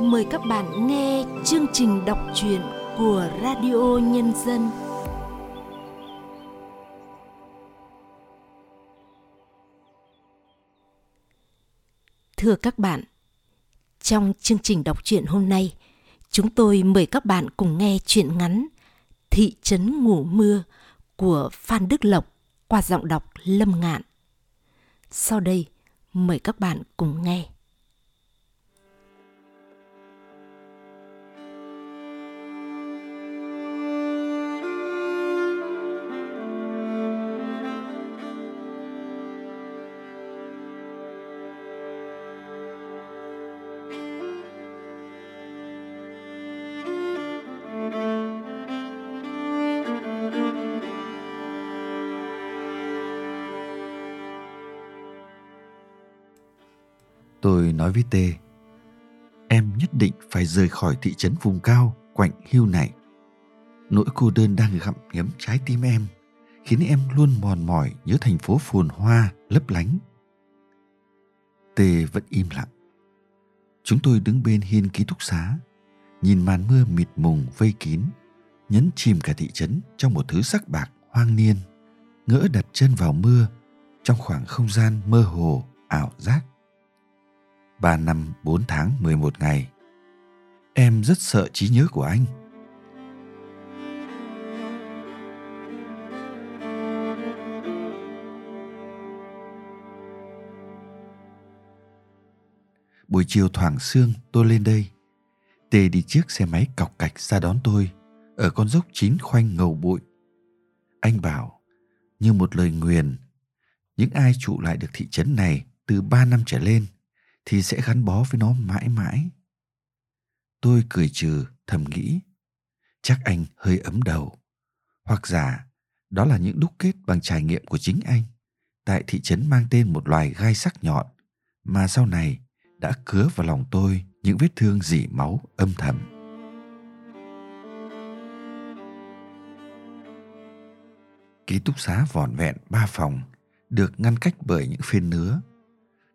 mời các bạn nghe chương trình đọc truyện của Radio Nhân dân. Thưa các bạn, trong chương trình đọc truyện hôm nay, chúng tôi mời các bạn cùng nghe truyện ngắn Thị trấn ngủ mưa của Phan Đức Lộc qua giọng đọc Lâm Ngạn. Sau đây, mời các bạn cùng nghe. Tôi nói với Tê, em nhất định phải rời khỏi thị trấn vùng cao quạnh hiu này. Nỗi cô đơn đang gặm nhấm trái tim em, khiến em luôn mòn mỏi nhớ thành phố phồn hoa, lấp lánh. Tê vẫn im lặng. Chúng tôi đứng bên hiên ký túc xá, nhìn màn mưa mịt mùng vây kín, nhấn chìm cả thị trấn trong một thứ sắc bạc hoang niên, ngỡ đặt chân vào mưa trong khoảng không gian mơ hồ, ảo giác. 3 năm 4 tháng 11 ngày. Em rất sợ trí nhớ của anh. Buổi chiều thoảng sương tôi lên đây. Tê đi chiếc xe máy cọc cạch ra đón tôi ở con dốc chín khoanh ngầu bụi. Anh bảo, như một lời nguyền, những ai trụ lại được thị trấn này từ ba năm trở lên – thì sẽ gắn bó với nó mãi mãi. Tôi cười trừ, thầm nghĩ, chắc anh hơi ấm đầu. Hoặc giả, đó là những đúc kết bằng trải nghiệm của chính anh. Tại thị trấn mang tên một loài gai sắc nhọn, mà sau này đã cứa vào lòng tôi những vết thương dỉ máu âm thầm. Ký túc xá vỏn vẹn ba phòng, được ngăn cách bởi những phên nứa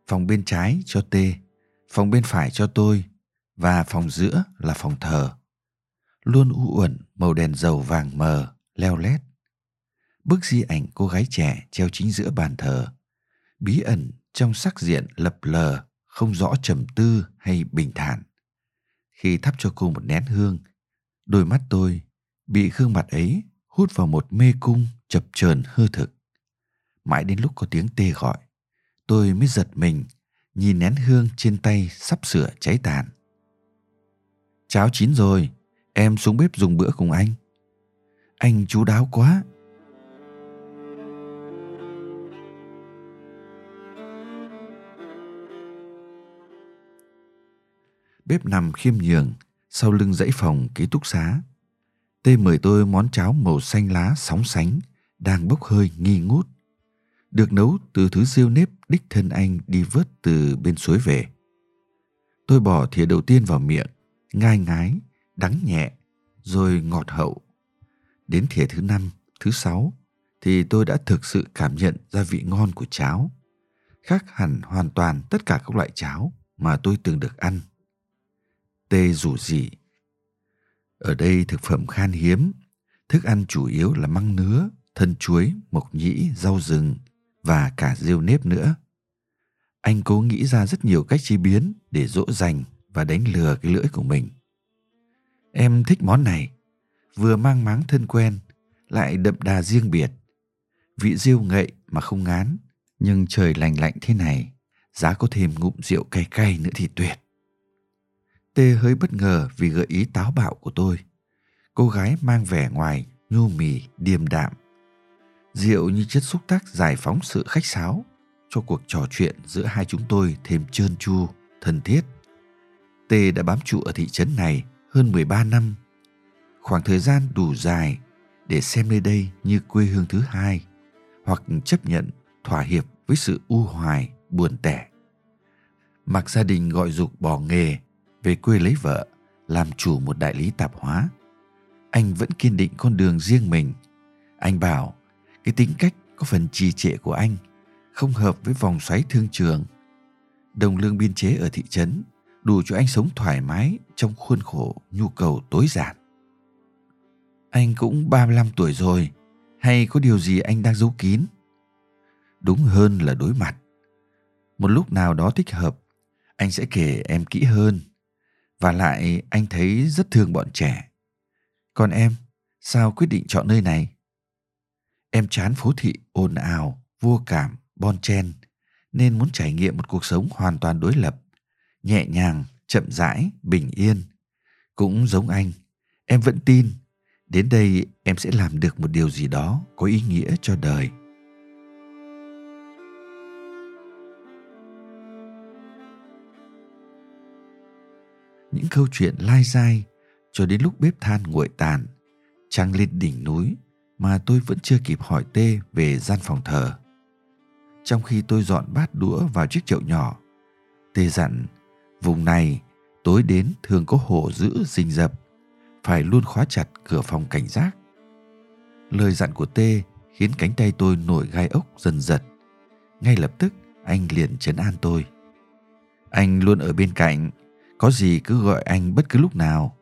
phòng bên trái cho Tê, phòng bên phải cho tôi và phòng giữa là phòng thờ. Luôn u uẩn màu đèn dầu vàng mờ, leo lét. Bức di ảnh cô gái trẻ treo chính giữa bàn thờ, bí ẩn trong sắc diện lập lờ, không rõ trầm tư hay bình thản. Khi thắp cho cô một nén hương, đôi mắt tôi bị gương mặt ấy hút vào một mê cung chập chờn hư thực. Mãi đến lúc có tiếng tê gọi, tôi mới giật mình, nhìn nén hương trên tay sắp sửa cháy tàn. Cháo chín rồi, em xuống bếp dùng bữa cùng anh. Anh chú đáo quá. Bếp nằm khiêm nhường sau lưng dãy phòng ký túc xá. Tê mời tôi món cháo màu xanh lá sóng sánh, đang bốc hơi nghi ngút được nấu từ thứ rêu nếp đích thân anh đi vớt từ bên suối về. Tôi bỏ thìa đầu tiên vào miệng, ngai ngái, đắng nhẹ, rồi ngọt hậu. Đến thìa thứ năm, thứ sáu thì tôi đã thực sự cảm nhận ra vị ngon của cháo. Khác hẳn hoàn toàn tất cả các loại cháo mà tôi từng được ăn. Tê rủ gì? Ở đây thực phẩm khan hiếm, thức ăn chủ yếu là măng nứa, thân chuối, mộc nhĩ, rau rừng, và cả rêu nếp nữa. Anh cố nghĩ ra rất nhiều cách chế biến để dỗ dành và đánh lừa cái lưỡi của mình. Em thích món này, vừa mang máng thân quen, lại đậm đà riêng biệt. Vị rêu ngậy mà không ngán, nhưng trời lành lạnh thế này, giá có thêm ngụm rượu cay cay nữa thì tuyệt. Tê hơi bất ngờ vì gợi ý táo bạo của tôi. Cô gái mang vẻ ngoài nhu mì, điềm đạm Rượu như chất xúc tác giải phóng sự khách sáo cho cuộc trò chuyện giữa hai chúng tôi thêm trơn tru, thân thiết. Tê đã bám trụ ở thị trấn này hơn 13 năm. Khoảng thời gian đủ dài để xem nơi đây như quê hương thứ hai hoặc chấp nhận thỏa hiệp với sự u hoài, buồn tẻ. Mặc gia đình gọi dục bỏ nghề về quê lấy vợ, làm chủ một đại lý tạp hóa. Anh vẫn kiên định con đường riêng mình. Anh bảo cái tính cách có phần trì trệ của anh không hợp với vòng xoáy thương trường. Đồng lương biên chế ở thị trấn đủ cho anh sống thoải mái trong khuôn khổ nhu cầu tối giản. Anh cũng 35 tuổi rồi, hay có điều gì anh đang giấu kín? Đúng hơn là đối mặt. Một lúc nào đó thích hợp, anh sẽ kể em kỹ hơn. Và lại anh thấy rất thương bọn trẻ. Còn em, sao quyết định chọn nơi này? Em chán phố thị ồn ào, vô cảm, bon chen, nên muốn trải nghiệm một cuộc sống hoàn toàn đối lập, nhẹ nhàng, chậm rãi, bình yên. Cũng giống anh, em vẫn tin đến đây em sẽ làm được một điều gì đó có ý nghĩa cho đời. Những câu chuyện lai dai cho đến lúc bếp than nguội tàn, trăng lên đỉnh núi mà tôi vẫn chưa kịp hỏi Tê về gian phòng thờ. Trong khi tôi dọn bát đũa vào chiếc chậu nhỏ, Tê dặn, vùng này tối đến thường có hổ dữ rình rập, phải luôn khóa chặt cửa phòng cảnh giác. Lời dặn của Tê khiến cánh tay tôi nổi gai ốc dần giật. Ngay lập tức anh liền chấn an tôi. Anh luôn ở bên cạnh, có gì cứ gọi anh bất cứ lúc nào.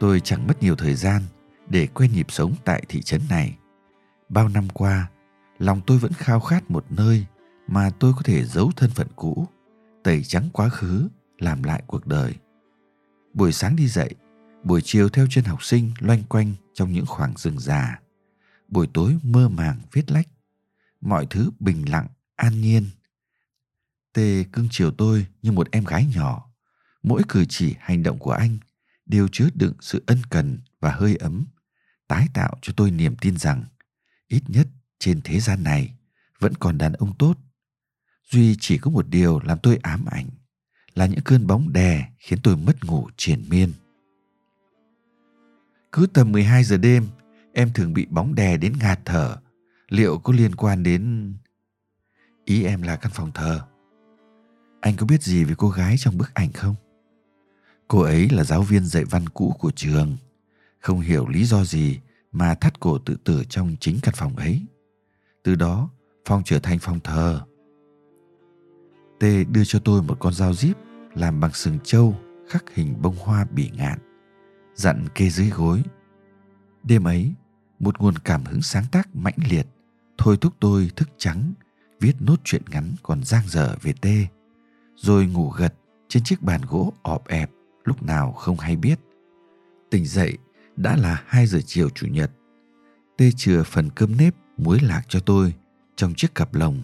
Tôi chẳng mất nhiều thời gian để quen nhịp sống tại thị trấn này. Bao năm qua, lòng tôi vẫn khao khát một nơi mà tôi có thể giấu thân phận cũ, tẩy trắng quá khứ, làm lại cuộc đời. Buổi sáng đi dậy, buổi chiều theo chân học sinh loanh quanh trong những khoảng rừng già. Buổi tối mơ màng viết lách. Mọi thứ bình lặng, an nhiên. Tê cưng chiều tôi như một em gái nhỏ. Mỗi cử chỉ hành động của anh đều chứa đựng sự ân cần và hơi ấm, tái tạo cho tôi niềm tin rằng ít nhất trên thế gian này vẫn còn đàn ông tốt. Duy chỉ có một điều làm tôi ám ảnh là những cơn bóng đè khiến tôi mất ngủ triền miên. Cứ tầm 12 giờ đêm, em thường bị bóng đè đến ngạt thở. Liệu có liên quan đến... Ý em là căn phòng thờ. Anh có biết gì về cô gái trong bức ảnh không? Cô ấy là giáo viên dạy văn cũ của trường. Không hiểu lý do gì mà thắt cổ tự tử trong chính căn phòng ấy. Từ đó, phòng trở thành phòng thờ. T đưa cho tôi một con dao díp làm bằng sừng trâu khắc hình bông hoa bỉ ngạn, dặn kê dưới gối. Đêm ấy, một nguồn cảm hứng sáng tác mãnh liệt thôi thúc tôi thức trắng viết nốt chuyện ngắn còn giang dở về Tê, rồi ngủ gật trên chiếc bàn gỗ ọp ẹp lúc nào không hay biết. Tỉnh dậy đã là 2 giờ chiều chủ nhật. Tê chừa phần cơm nếp muối lạc cho tôi trong chiếc cặp lồng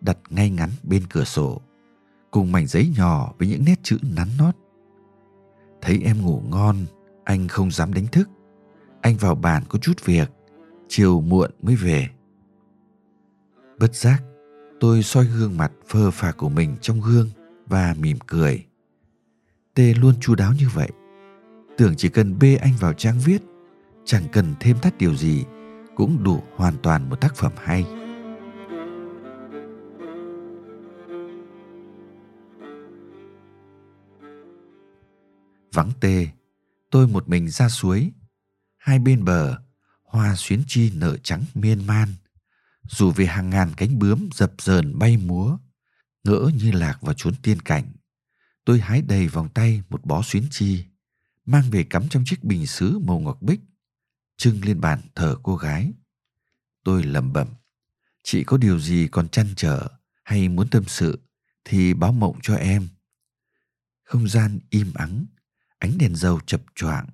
đặt ngay ngắn bên cửa sổ cùng mảnh giấy nhỏ với những nét chữ nắn nót. Thấy em ngủ ngon, anh không dám đánh thức. Anh vào bàn có chút việc, chiều muộn mới về. Bất giác, tôi soi gương mặt phơ phà của mình trong gương và mỉm cười. Tê luôn chu đáo như vậy. Tưởng chỉ cần bê anh vào trang viết, chẳng cần thêm thắt điều gì, cũng đủ hoàn toàn một tác phẩm hay. Vắng tê, tôi một mình ra suối. Hai bên bờ, hoa xuyến chi nở trắng miên man. Dù vì hàng ngàn cánh bướm dập dờn bay múa, ngỡ như lạc vào chốn tiên cảnh. Tôi hái đầy vòng tay một bó xuyến chi, mang về cắm trong chiếc bình sứ màu ngọc bích, trưng lên bàn thờ cô gái. Tôi lẩm bẩm, chị có điều gì còn chăn trở hay muốn tâm sự thì báo mộng cho em. Không gian im ắng, ánh đèn dầu chập choạng,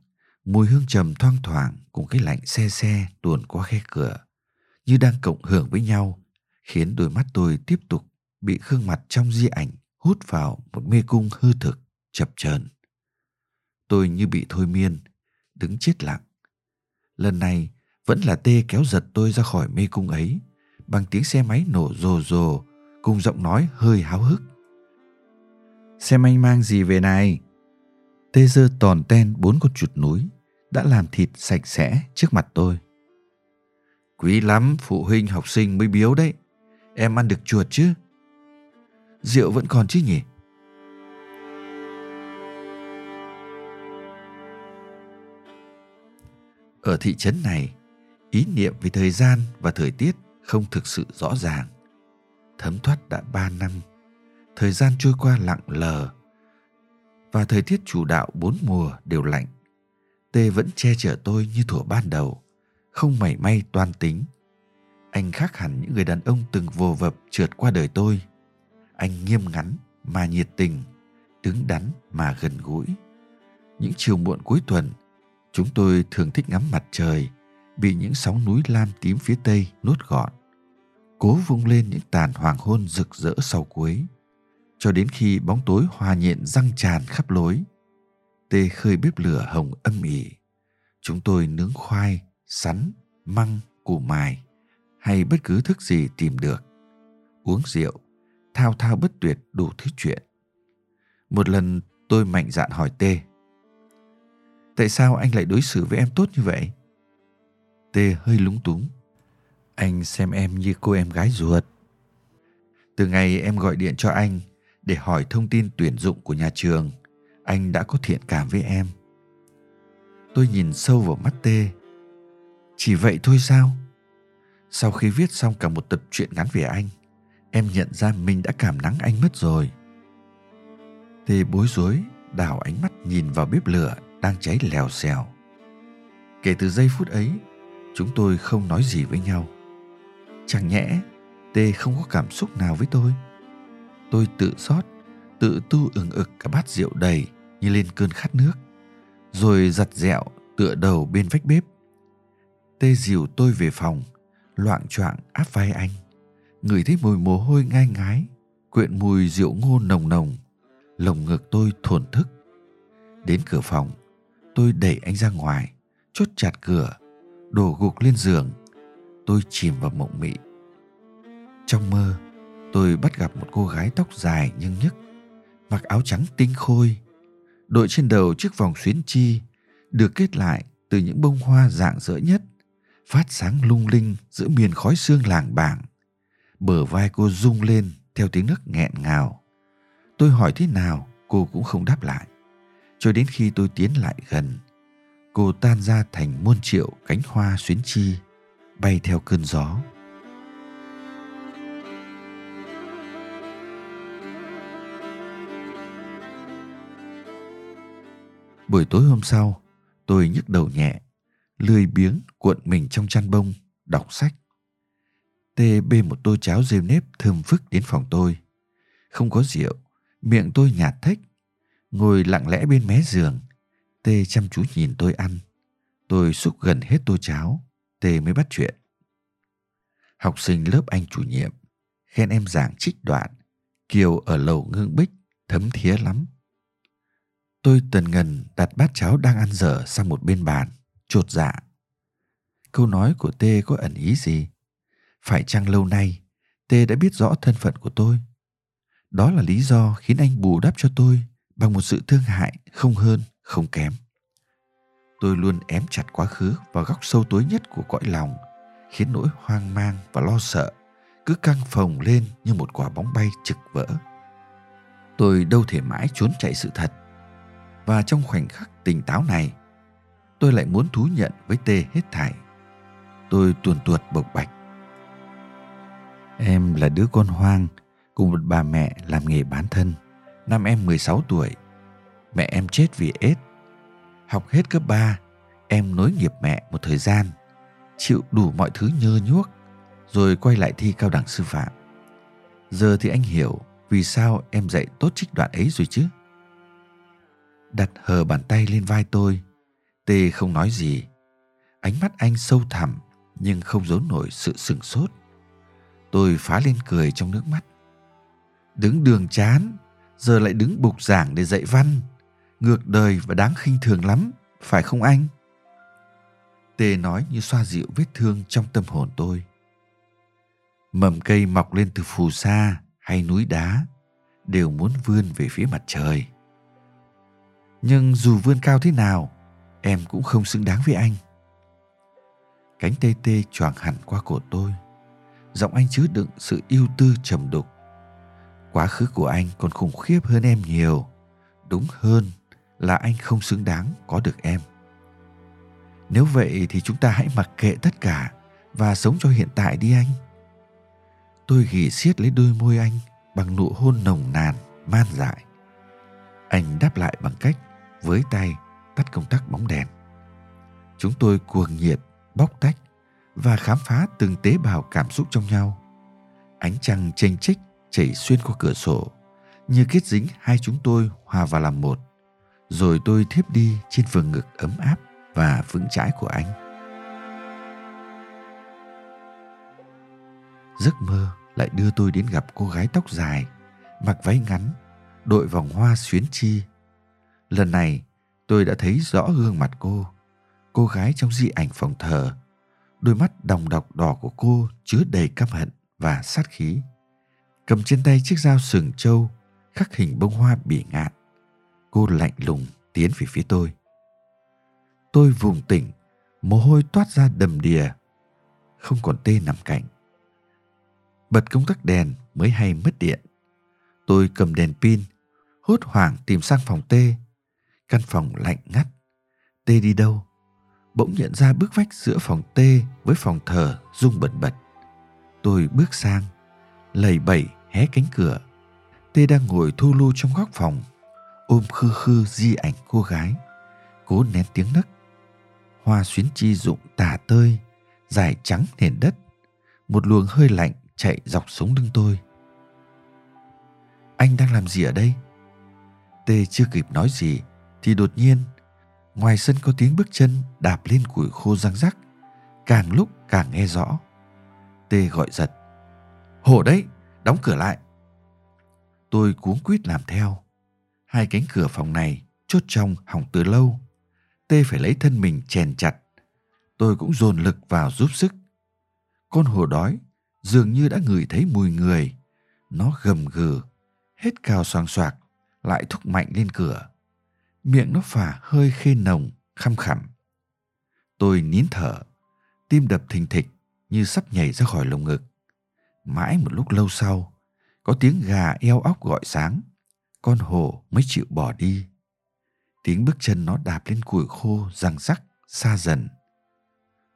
mùi hương trầm thoang thoảng cùng cái lạnh xe xe tuồn qua khe cửa, như đang cộng hưởng với nhau, khiến đôi mắt tôi tiếp tục bị gương mặt trong di ảnh hút vào một mê cung hư thực, chập chờn. Tôi như bị thôi miên, đứng chết lặng. Lần này vẫn là tê kéo giật tôi ra khỏi mê cung ấy bằng tiếng xe máy nổ rồ rồ cùng giọng nói hơi háo hức. Xem anh mang gì về này? Tê dơ tòn ten bốn con chuột núi đã làm thịt sạch sẽ trước mặt tôi. Quý lắm, phụ huynh học sinh mới biếu đấy. Em ăn được chuột chứ? Rượu vẫn còn chứ nhỉ? Ở thị trấn này, ý niệm về thời gian và thời tiết không thực sự rõ ràng. Thấm thoát đã ba năm, thời gian trôi qua lặng lờ và thời tiết chủ đạo bốn mùa đều lạnh. Tê vẫn che chở tôi như thuở ban đầu, không mảy may toan tính. Anh khác hẳn những người đàn ông từng vồ vập trượt qua đời tôi. Anh nghiêm ngắn mà nhiệt tình, đứng đắn mà gần gũi. Những chiều muộn cuối tuần, chúng tôi thường thích ngắm mặt trời bị những sóng núi lam tím phía tây nuốt gọn. Cố vung lên những tàn hoàng hôn rực rỡ sau cuối cho đến khi bóng tối hòa nhện răng tràn khắp lối. Tê khơi bếp lửa hồng âm ỉ. Chúng tôi nướng khoai, sắn, măng, củ mài hay bất cứ thức gì tìm được. Uống rượu, thao thao bất tuyệt đủ thứ chuyện. Một lần tôi mạnh dạn hỏi Tê. Tại sao anh lại đối xử với em tốt như vậy? Tê hơi lúng túng. Anh xem em như cô em gái ruột. Từ ngày em gọi điện cho anh để hỏi thông tin tuyển dụng của nhà trường, anh đã có thiện cảm với em tôi nhìn sâu vào mắt tê, chỉ vậy thôi sao sau khi viết xong cả một tập truyện ngắn về anh em nhận ra mình đã cảm nắng anh mất rồi. Tê bối rối, đảo ánh mắt nhìn vào bếp lửa đang cháy lèo xèo. Kể từ giây phút ấy, chúng tôi không nói gì với nhau. Chẳng nhẽ, tê không có cảm xúc nào với tôi? Tôi tự xót tự tu ừng ực cả bát rượu đầy như lên cơn khát nước, rồi giặt dẹo tựa đầu bên vách bếp. Tê dìu tôi về phòng loạng choạng áp vai anh ngửi thấy mùi mồ hôi ngai ngái, quyện mùi rượu ngô nồng nồng, lồng ngực tôi thổn thức. Đến cửa phòng, tôi đẩy anh ra ngoài, chốt chặt cửa, đổ gục lên giường. Tôi chìm vào mộng mị. Trong mơ, tôi bắt gặp một cô gái tóc dài nhưng nhức, mặc áo trắng tinh khôi, đội trên đầu chiếc vòng xuyến chi, được kết lại từ những bông hoa dạng dỡ nhất, phát sáng lung linh giữa miền khói xương làng bảng bờ vai cô rung lên theo tiếng nước nghẹn ngào. Tôi hỏi thế nào cô cũng không đáp lại. Cho đến khi tôi tiến lại gần cô tan ra thành muôn triệu cánh hoa xuyến chi bay theo cơn gió. Buổi tối hôm sau, tôi nhức đầu nhẹ, lười biếng cuộn mình trong chăn bông, đọc sách. Tê bê một tô cháo rêu nếp thơm phức đến phòng tôi. Không có rượu, miệng tôi nhạt thách. Ngồi lặng lẽ bên mé giường, Tê chăm chú nhìn tôi ăn. Tôi xúc gần hết tô cháo, Tê mới bắt chuyện. Học sinh lớp anh chủ nhiệm, khen em giảng trích đoạn, Kiều ở lầu ngưng bích, thấm thía lắm. Tôi tần ngần đặt bát cháo đang ăn dở sang một bên bàn, chột dạ. Câu nói của Tê có ẩn ý gì? Phải chăng lâu nay, Tê đã biết rõ thân phận của tôi? Đó là lý do khiến anh bù đắp cho tôi bằng một sự thương hại không hơn, không kém. Tôi luôn ém chặt quá khứ vào góc sâu tối nhất của cõi lòng, khiến nỗi hoang mang và lo sợ cứ căng phồng lên như một quả bóng bay trực vỡ. Tôi đâu thể mãi trốn chạy sự thật và trong khoảnh khắc tỉnh táo này tôi lại muốn thú nhận với tê hết thảy tôi tuồn tuột bộc bạch em là đứa con hoang, cùng một bà mẹ làm nghề bán thân. Năm em 16 tuổi, mẹ em chết vì ết học hết cấp 3 em nối nghiệp mẹ một thời gian, chịu đủ mọi thứ nhơ nhuốc, rồi quay lại thi cao đẳng sư phạm. Giờ thì anh hiểu vì sao em dạy tốt trích đoạn ấy rồi chứ. Đặt hờ bàn tay lên vai tôi, tê không nói gì. Ánh mắt anh sâu thẳm nhưng không giấu nổi sự sừng sốt tôi phá lên cười trong nước mắt. Đứng đường chán, giờ lại đứng bục giảng để dạy văn. Ngược đời và đáng khinh thường lắm, phải không anh? Tê nói như xoa dịu vết thương trong tâm hồn tôi. Mầm cây mọc lên từ phù sa hay núi đá, đều muốn vươn về phía mặt trời. Nhưng dù vươn cao thế nào, em cũng không xứng đáng với anh. Cánh tê tê choàng hẳn qua cổ tôi giọng anh chứa đựng sự yêu tư trầm đục quá khứ của anh còn khủng khiếp hơn em nhiều đúng hơn là anh không xứng đáng có được em Nếu vậy thì chúng ta hãy mặc kệ tất cả và sống cho hiện tại đi anh. Tôi ghi xiết lấy đôi môi anh bằng nụ hôn nồng nàn, man dại. Anh đáp lại bằng cách với tay tắt công tắc bóng đèn. Chúng tôi cuồng nhiệt, bóc tách và khám phá từng tế bào cảm xúc trong nhau. Ánh trăng chênh chích chảy xuyên qua cửa sổ, như kết dính hai chúng tôi hòa vào làm một. Rồi tôi thiếp đi trên vườn ngực ấm áp và vững chãi của anh. Giấc mơ lại đưa tôi đến gặp cô gái tóc dài, mặc váy ngắn, đội vòng hoa xuyến chi. Lần này, tôi đã thấy rõ gương mặt cô, cô gái trong di ảnh phòng thờ. Đôi mắt đồng đọc đỏ của cô chứa đầy căm hận và sát khí. Cầm trên tay chiếc dao sừng trâu khắc hình bông hoa bỉ ngạn. Cô lạnh lùng tiến về phía tôi. Tôi vùng tỉnh, mồ hôi toát ra đầm đìa. Không còn tê nằm cạnh. Bật công tắc đèn mới hay mất điện. Tôi cầm đèn pin, hốt hoảng tìm sang phòng tê. Căn phòng lạnh ngắt. Tê đi đâu? Bỗng nhận ra bức vách giữa phòng T với phòng thờ rung bẩn bật. Tôi bước sang, lầy bẩy hé cánh cửa. T đang ngồi thu lưu trong góc phòng, ôm khư khư di ảnh cô gái. Cố nén tiếng nấc. Hoa xuyến chi rụng tả tơi, dài trắng nền đất. Một luồng hơi lạnh chạy dọc sống lưng tôi. Anh đang làm gì ở đây? Tê chưa kịp nói gì thì đột nhiên ngoài sân có tiếng bước chân đạp lên củi khô răng rắc, càng lúc càng nghe rõ. Tê gọi giật, hổ đấy, đóng cửa lại. Tôi cuống quýt làm theo. Hai cánh cửa phòng này chốt trong hỏng từ lâu. Tê phải lấy thân mình chèn chặt. Tôi cũng dồn lực vào giúp sức. Con hổ đói dường như đã ngửi thấy mùi người. Nó gầm gừ, hết cao xoang xoạc lại thúc mạnh lên cửa miệng nó phả hơi khê nồng, khăm khẳm. Tôi nín thở, tim đập thình thịch như sắp nhảy ra khỏi lồng ngực. Mãi một lúc lâu sau, có tiếng gà eo óc gọi sáng. Con hổ mới chịu bỏ đi. Tiếng bước chân nó đạp lên củi khô răng rắc, xa dần.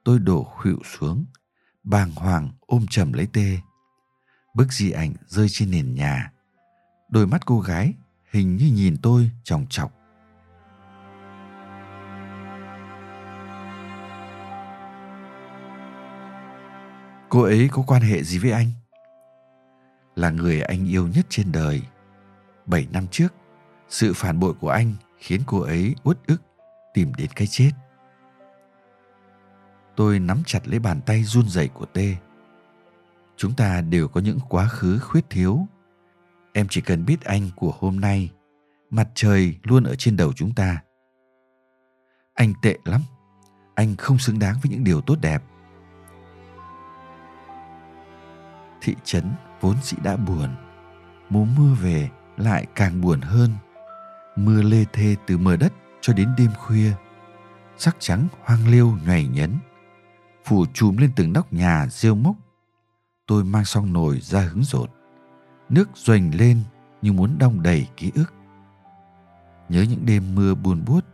Tôi đổ khuỵu xuống, bàng hoàng ôm chầm lấy tê. Bức di ảnh rơi trên nền nhà. Đôi mắt cô gái hình như nhìn tôi chòng chọc. Cô ấy có quan hệ gì với anh? Là người anh yêu nhất trên đời. Bảy năm trước, sự phản bội của anh khiến cô ấy uất ức tìm đến cái chết. Tôi nắm chặt lấy bàn tay run rẩy của tê chúng ta đều có những quá khứ khuyết thiếu. Em chỉ cần biết anh của hôm nay, mặt trời luôn ở trên đầu chúng ta. Anh tệ lắm. Anh không xứng đáng với những điều tốt đẹp. Thị trấn vốn dĩ đã buồn. Mùa mưa về lại càng buồn hơn. Mưa lê thê từ mờ đất cho đến đêm khuya. Sắc trắng hoang liêu nhảy nhấn. Phủ trùm lên từng nóc nhà rêu mốc. Tôi mang xong nồi ra hứng rột. Nước doành lên như muốn đong đầy ký ức. Nhớ những đêm mưa buồn buốt.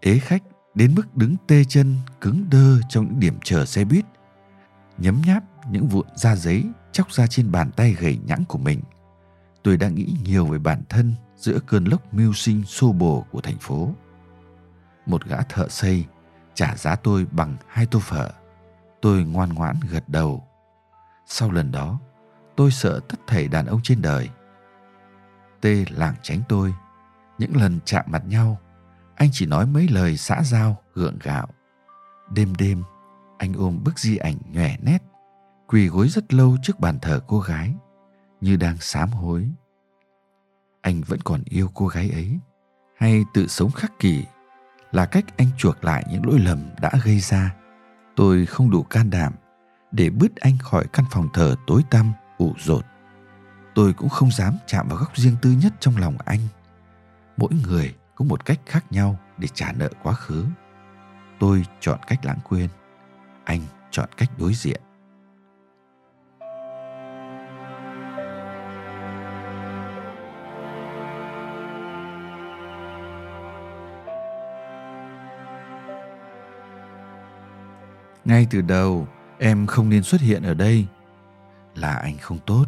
Ế khách đến mức đứng tê chân cứng đơ trong những điểm chờ xe buýt. Nhấm nháp những vụn da giấy chóc ra trên bàn tay gầy nhẵn của mình. Tôi đã nghĩ nhiều về bản thân giữa cơn lốc mưu sinh xô bồ của thành phố. Một gã thợ xây trả giá tôi bằng hai tô phở. Tôi ngoan ngoãn gật đầu. Sau lần đó, tôi sợ tất thảy đàn ông trên đời. Tê lảng tránh tôi. Những lần chạm mặt nhau, anh chỉ nói mấy lời xã giao, gượng gạo. Đêm đêm, anh ôm bức di ảnh nhòe nét quỳ gối rất lâu trước bàn thờ cô gái, như đang sám hối. Anh vẫn còn yêu cô gái ấy, hay tự sống khắc kỷ là cách anh chuộc lại những lỗi lầm đã gây ra. Tôi không đủ can đảm để bứt anh khỏi căn phòng thờ tối tăm, ủ rột. Tôi cũng không dám chạm vào góc riêng tư nhất trong lòng anh. Mỗi người có một cách khác nhau để trả nợ quá khứ. Tôi chọn cách lãng quên, anh chọn cách đối diện. Ngay từ đầu, em không nên xuất hiện ở đây. Là anh không tốt.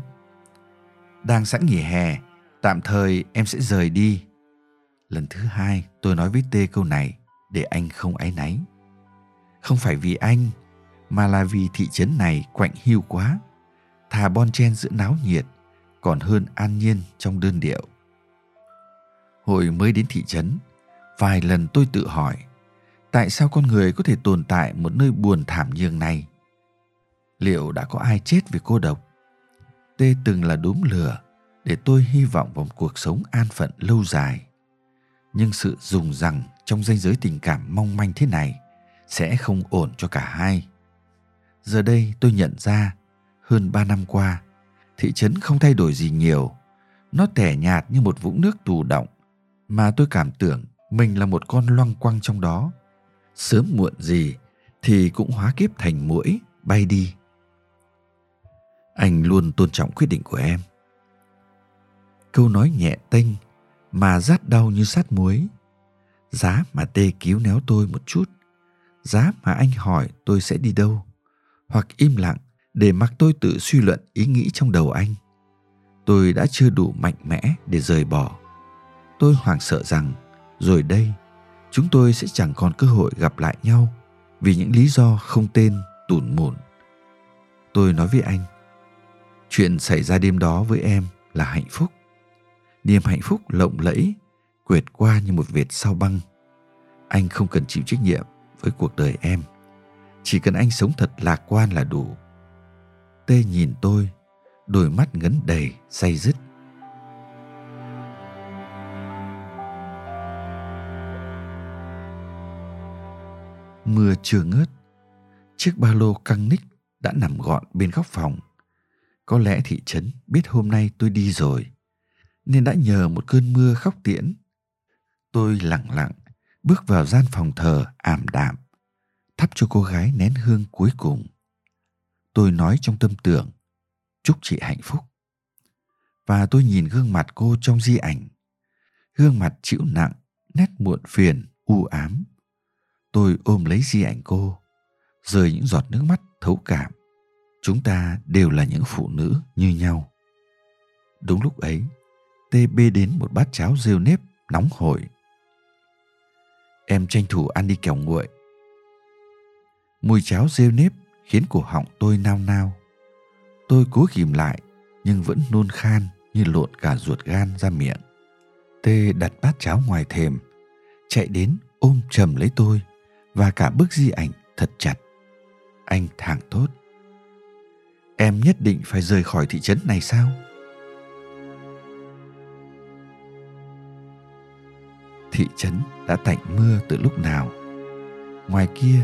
Đang sẵn nghỉ hè, tạm thời em sẽ rời đi. Lần thứ hai, tôi nói với Tê câu này để anh không áy náy. Không phải vì anh, mà là vì thị trấn này quạnh hiu quá. Thà bon chen giữa náo nhiệt, còn hơn an nhiên trong đơn điệu. Hồi mới đến thị trấn, vài lần tôi tự hỏi tại sao con người có thể tồn tại một nơi buồn thảm nhường này? Liệu đã có ai chết vì cô độc? Tê từng là đốm lửa để tôi hy vọng vào một cuộc sống an phận lâu dài. Nhưng sự dùng rằng trong ranh giới tình cảm mong manh thế này sẽ không ổn cho cả hai. Giờ đây tôi nhận ra, hơn ba năm qua, thị trấn không thay đổi gì nhiều. Nó tẻ nhạt như một vũng nước tù động, mà tôi cảm tưởng mình là một con loang quăng trong đó sớm muộn gì thì cũng hóa kiếp thành mũi bay đi. Anh luôn tôn trọng quyết định của em. Câu nói nhẹ tênh mà rát đau như sát muối. Giá mà tê cứu néo tôi một chút, giá mà anh hỏi tôi sẽ đi đâu, hoặc im lặng để mặc tôi tự suy luận ý nghĩ trong đầu anh. Tôi đã chưa đủ mạnh mẽ để rời bỏ. Tôi hoảng sợ rằng rồi đây chúng tôi sẽ chẳng còn cơ hội gặp lại nhau vì những lý do không tên, tủn mủn tôi nói với anh, chuyện xảy ra đêm đó với em là hạnh phúc. Niềm hạnh phúc lộng lẫy, quệt qua như một vệt sao băng. Anh không cần chịu trách nhiệm với cuộc đời em. Chỉ cần anh sống thật lạc quan là đủ. Tê nhìn tôi, đôi mắt ngấn đầy, say dứt. Mưa chưa ngớt, chiếc ba lô căng ních đã nằm gọn bên góc phòng. Có lẽ thị trấn biết hôm nay tôi đi rồi, nên đã nhờ một cơn mưa khóc tiễn. Tôi lặng lặng bước vào gian phòng thờ ảm đạm, thắp cho cô gái nén hương cuối cùng. Tôi nói trong tâm tưởng, chúc chị hạnh phúc. Và tôi nhìn gương mặt cô trong di ảnh, gương mặt chịu nặng, nét muộn phiền, u ám tôi ôm lấy di ảnh cô rơi những giọt nước mắt thấu cảm. Chúng ta đều là những phụ nữ như nhau. Đúng lúc ấy tê bê đến một bát cháo rêu nếp nóng hổi. Em tranh thủ ăn đi kẻo nguội. Mùi cháo rêu nếp khiến cổ họng tôi nao nao. Tôi cố kìm lại, nhưng vẫn nôn khan như lộn cả ruột gan ra miệng. Tê đặt bát cháo ngoài thềm, chạy đến ôm chầm lấy tôi và cả bức di ảnh thật chặt. Anh thẳng thốt. Em nhất định phải rời khỏi thị trấn này sao? Thị trấn đã tạnh mưa từ lúc nào? Ngoài kia,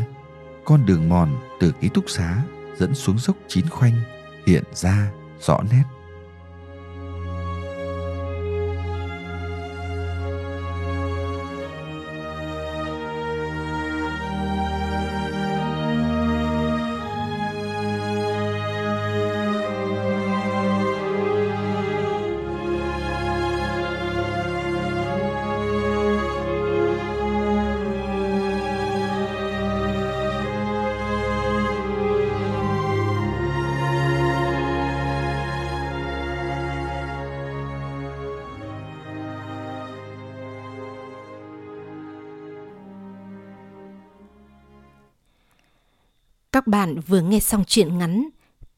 con đường mòn từ ký túc xá dẫn xuống dốc chín khoanh hiện ra rõ nét. Các bạn vừa nghe xong truyện ngắn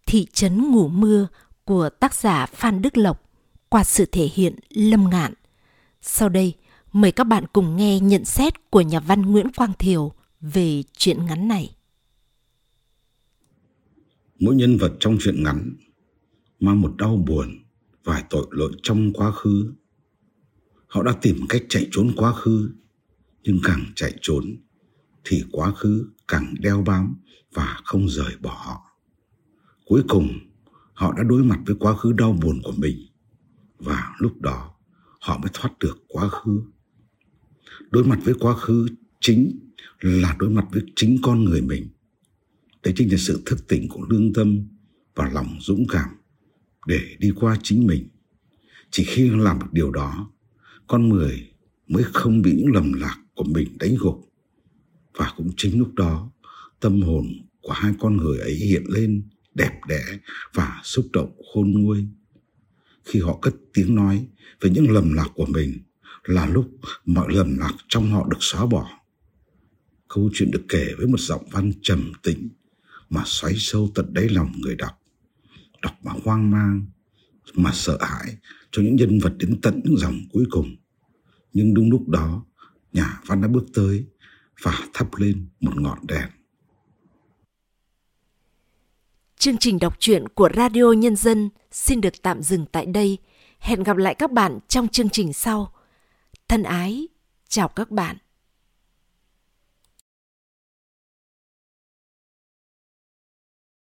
Thị trấn ngủ mưa của tác giả Phan Đức Lộc qua sự thể hiện Lâm Ngạn. Sau đây, mời các bạn cùng nghe nhận xét của nhà văn Nguyễn Quang Thiều về truyện ngắn này. Mỗi nhân vật trong truyện ngắn mang một đau buồn và tội lỗi trong quá khứ. Họ đã tìm cách chạy trốn quá khứ, nhưng càng chạy trốn thì quá khứ càng đeo bám và không rời bỏ họ. Cuối cùng, họ đã đối mặt với quá khứ đau buồn của mình và lúc đó họ mới thoát được quá khứ. Đối mặt với quá khứ chính là đối mặt với chính con người mình. Đấy chính là sự thức tỉnh của lương tâm và lòng dũng cảm để đi qua chính mình. Chỉ khi làm được điều đó, con người mới không bị những lầm lạc của mình đánh gục. Và cũng chính lúc đó, tâm hồn của hai con người ấy hiện lên đẹp đẽ và xúc động khôn nguôi. Khi họ cất tiếng nói về những lầm lạc của mình là lúc mọi lầm lạc trong họ được xóa bỏ. Câu chuyện được kể với một giọng văn trầm tĩnh mà xoáy sâu tận đáy lòng người đọc. Đọc mà hoang mang, mà sợ hãi cho những nhân vật đến tận những dòng cuối cùng. Nhưng đúng lúc đó, nhà văn đã bước tới và thắp lên một ngọn đèn. Chương trình đọc truyện của Radio Nhân dân xin được tạm dừng tại đây. Hẹn gặp lại các bạn trong chương trình sau. Thân ái, chào các bạn.